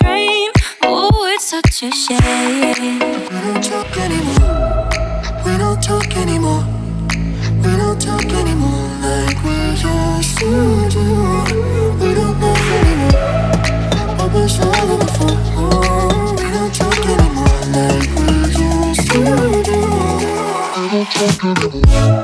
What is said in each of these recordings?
brain. Oh, it's such a shame. We don't talk anymore. We don't talk anymore. We don't talk anymore like we used to do. We don't love anymore. What was wrong before? Oh, we don't talk anymore like we used to do. We don't talk anymore.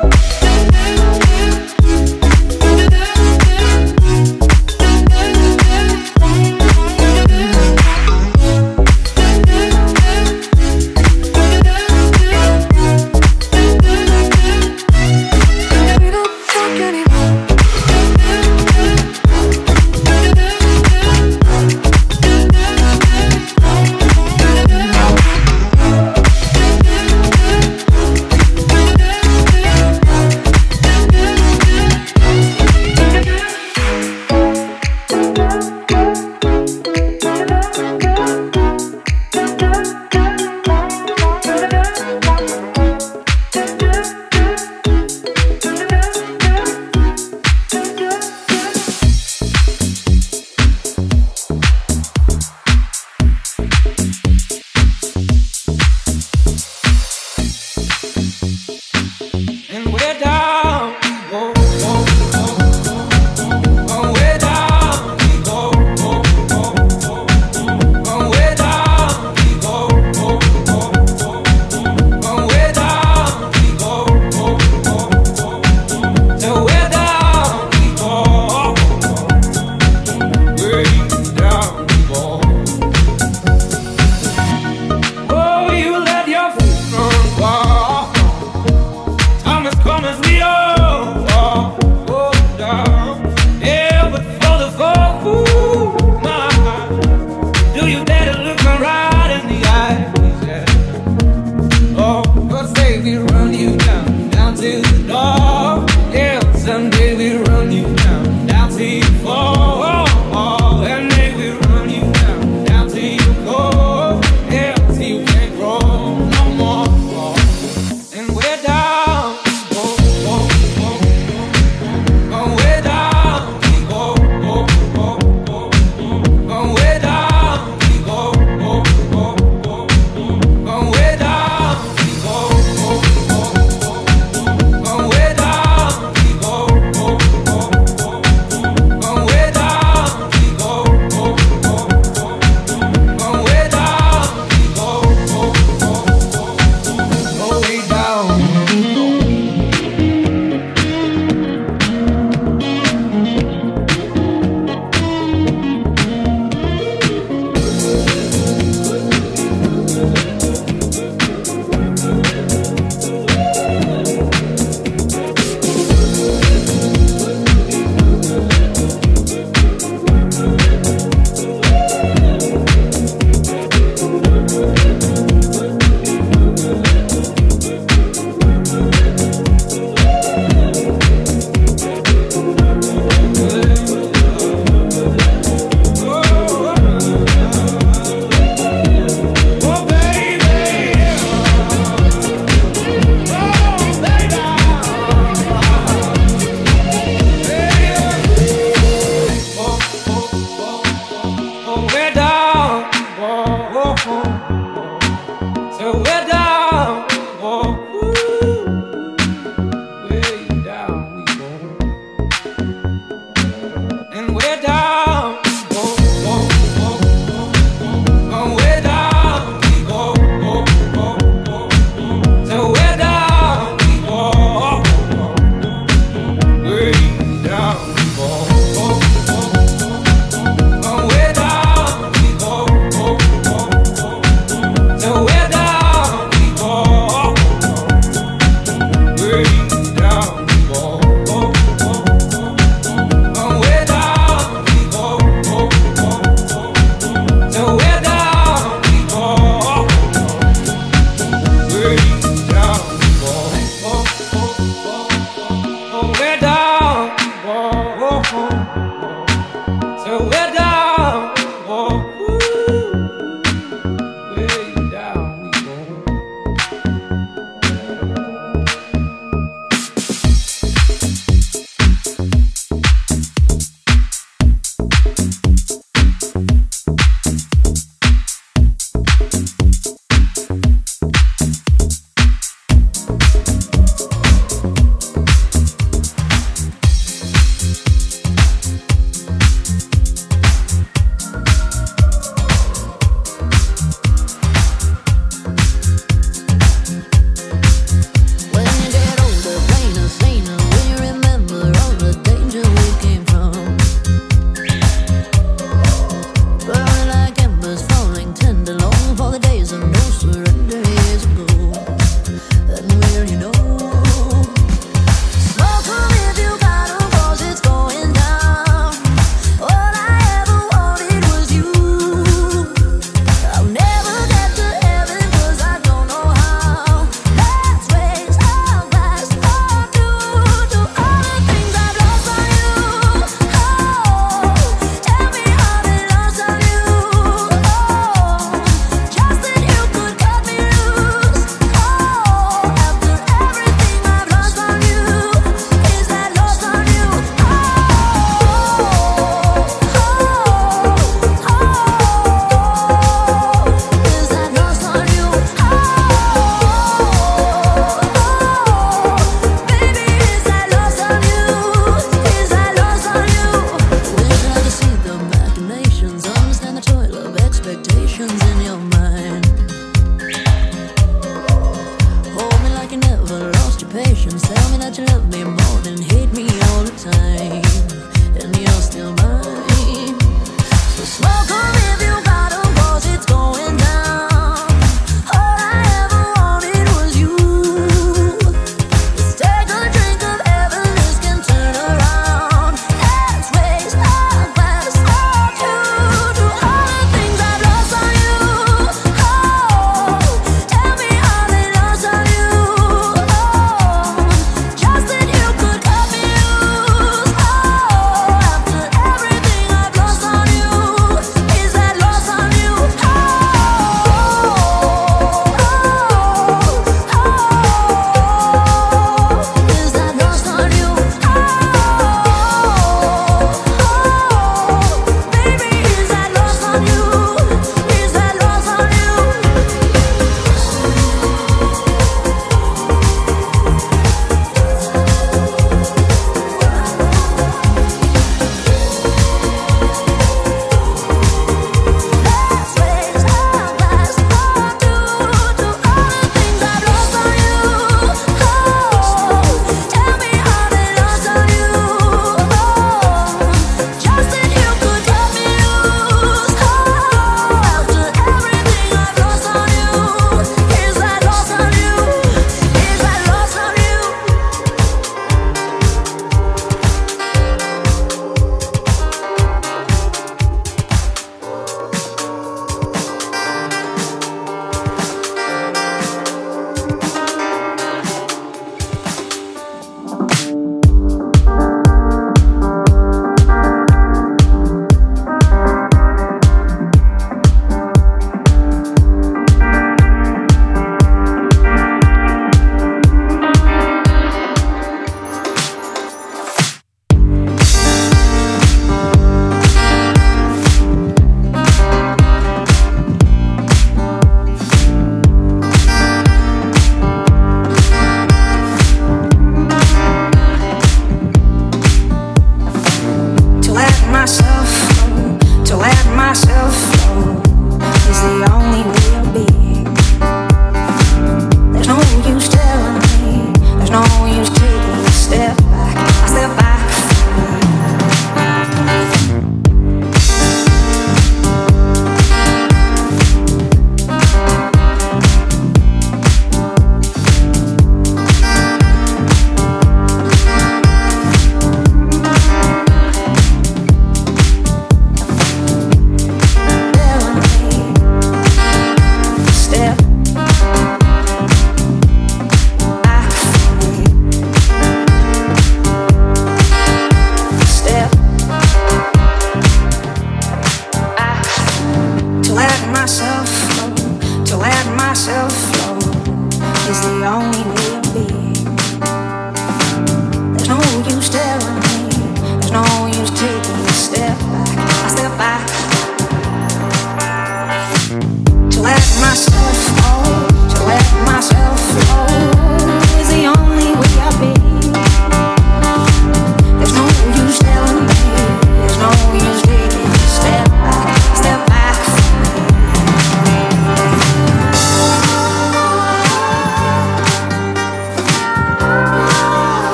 years ago.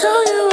tell you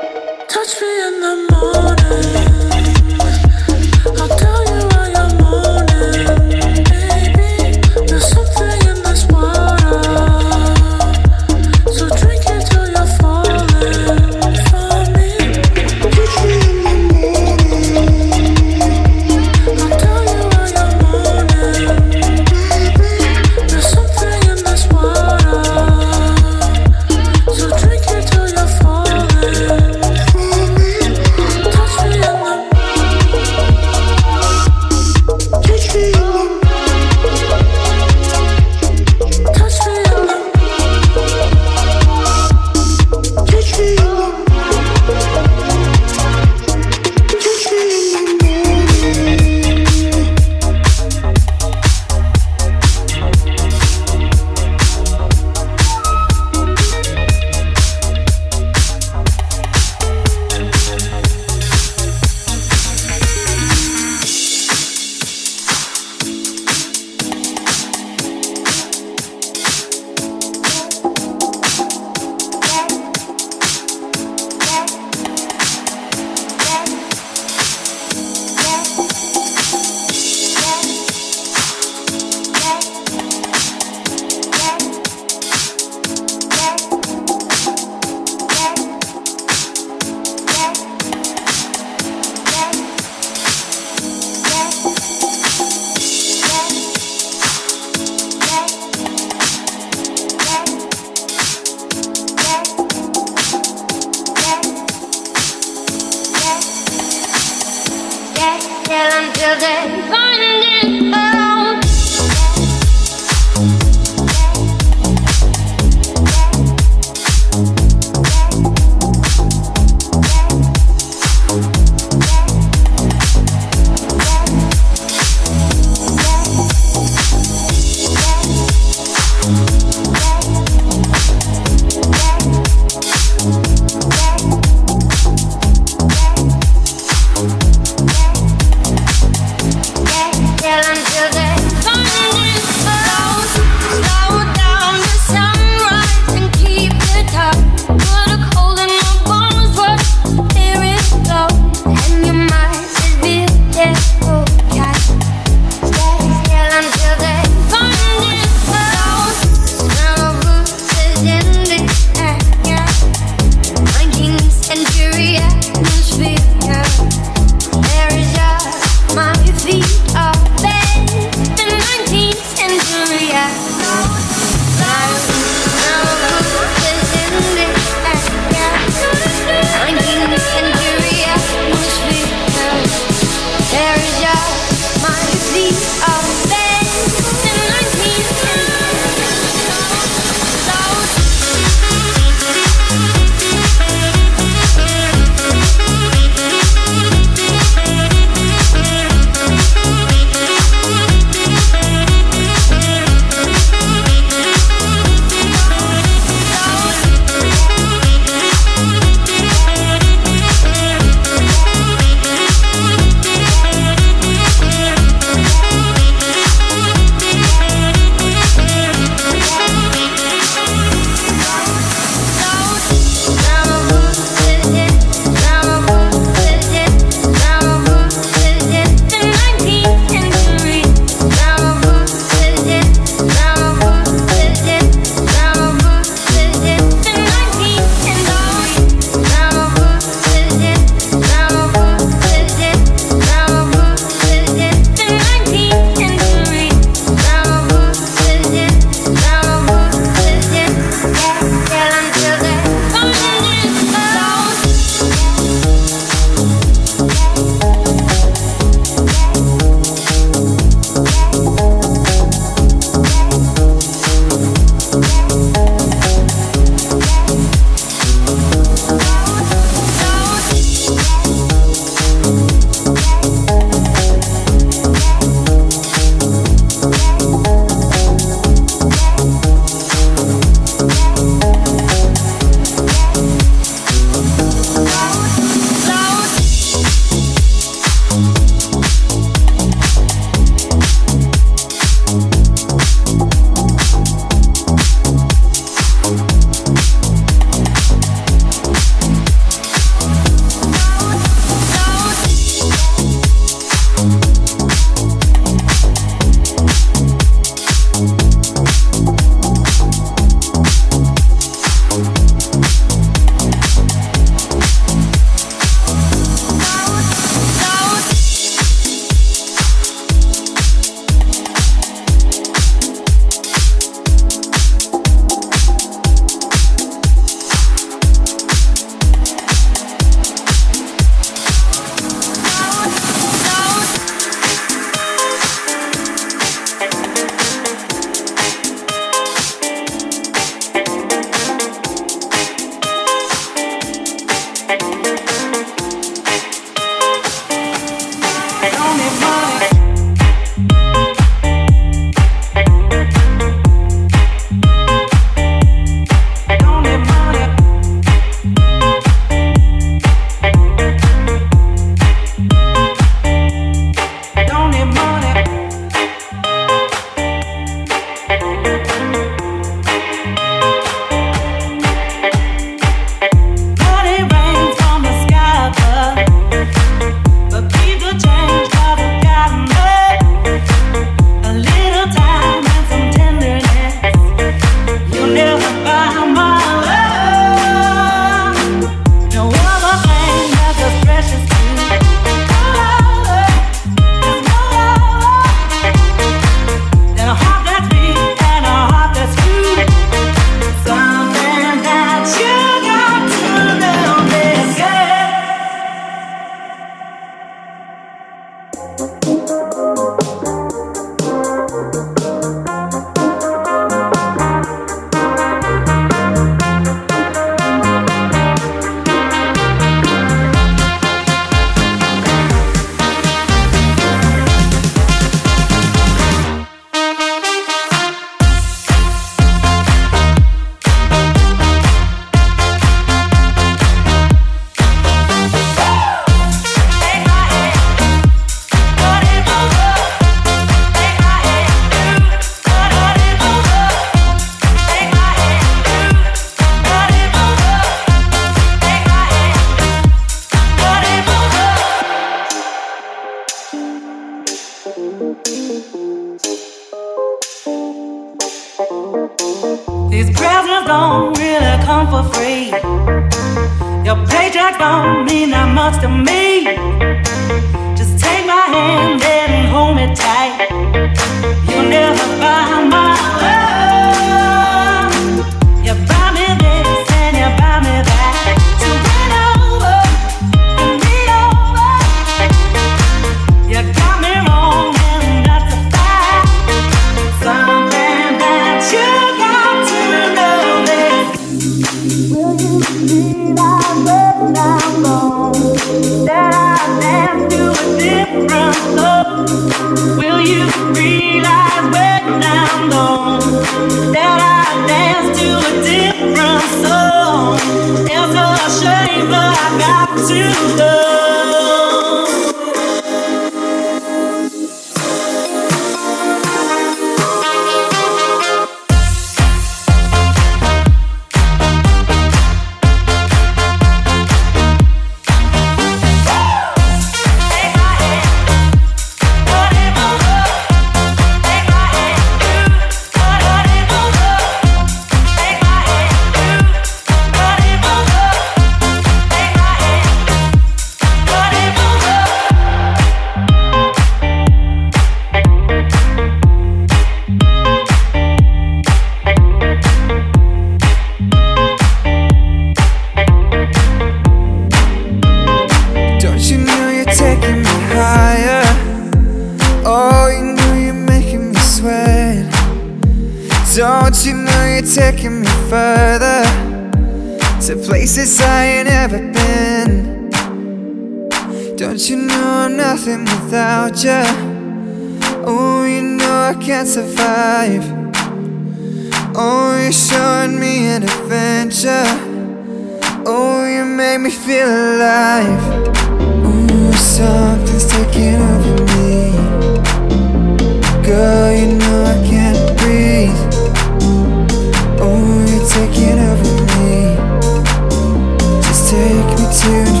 To.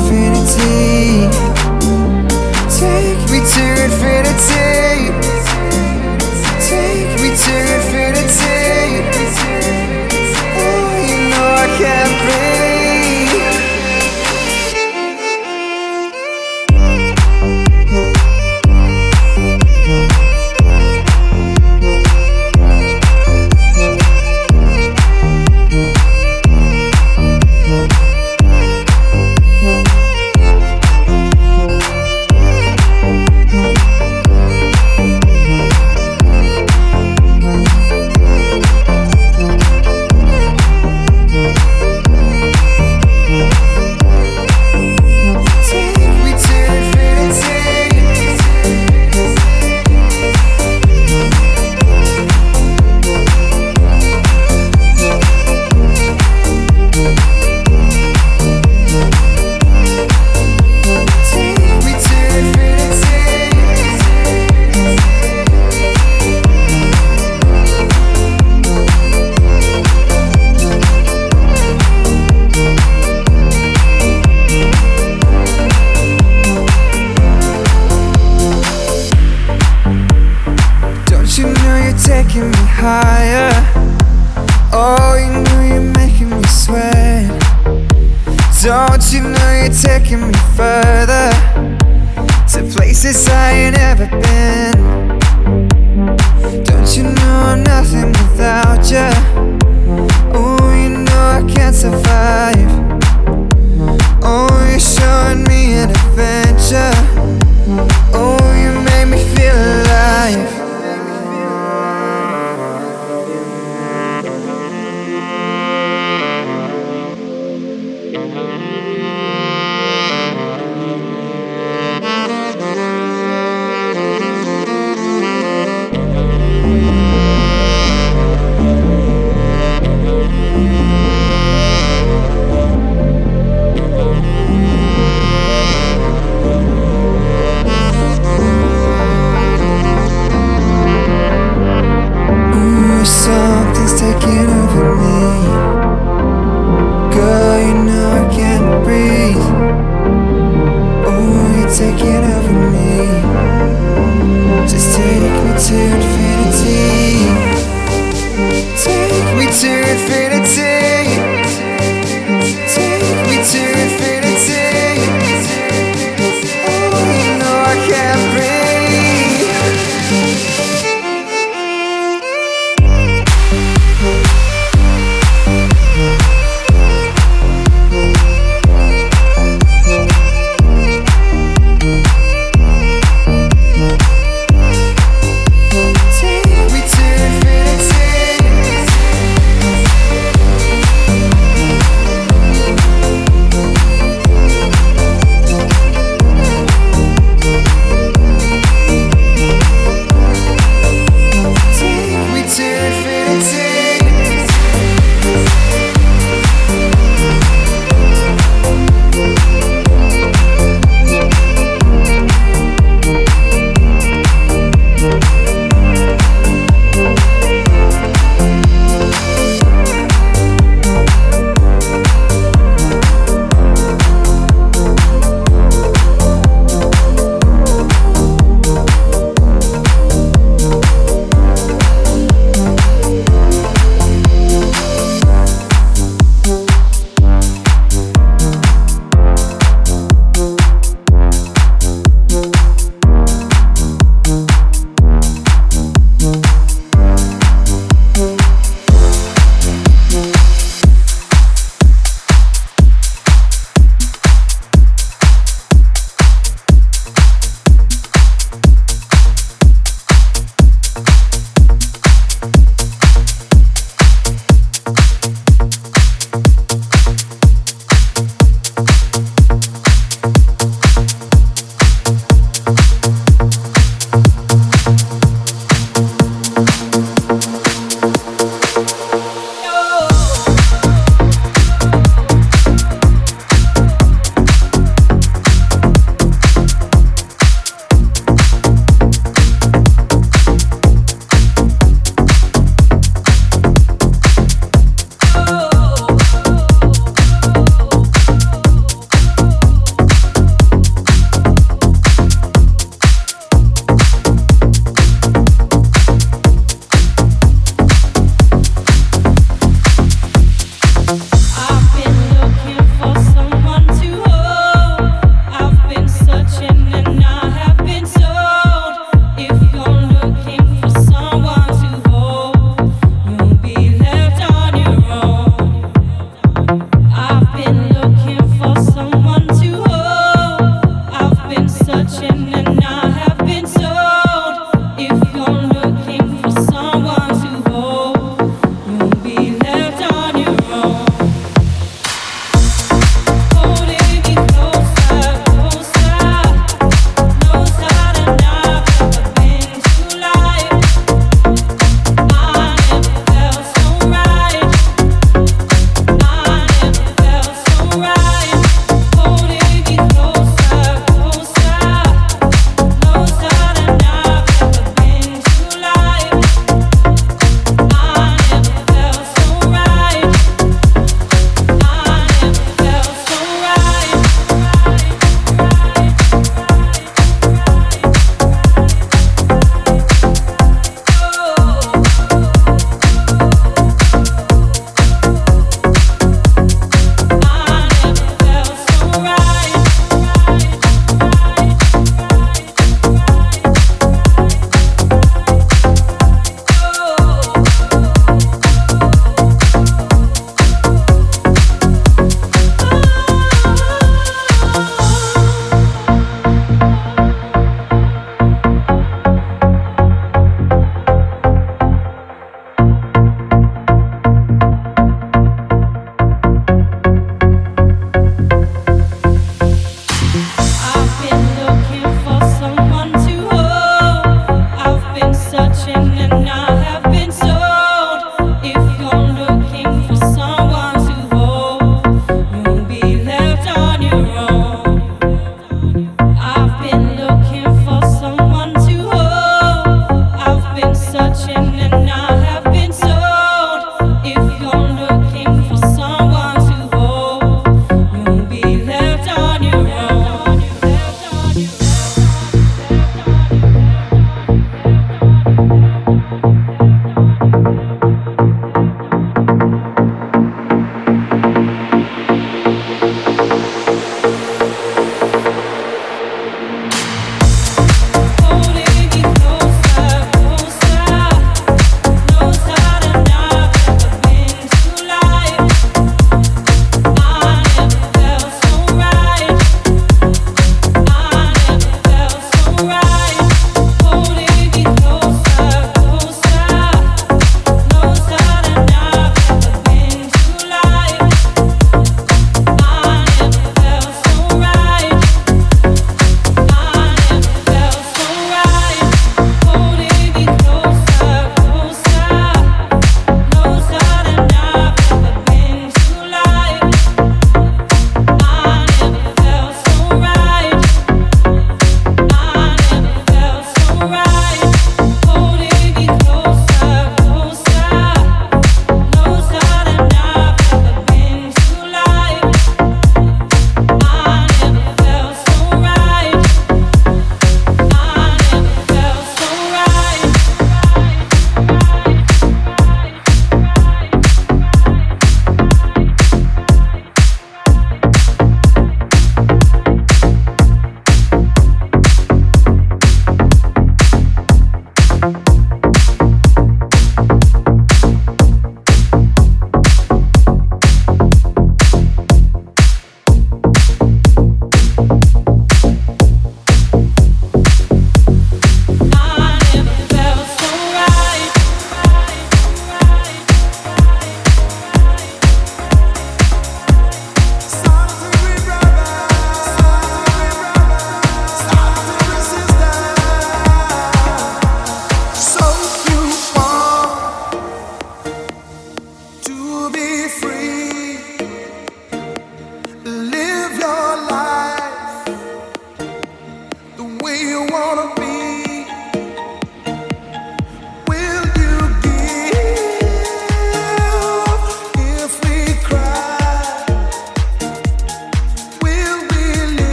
Isn't it strange? This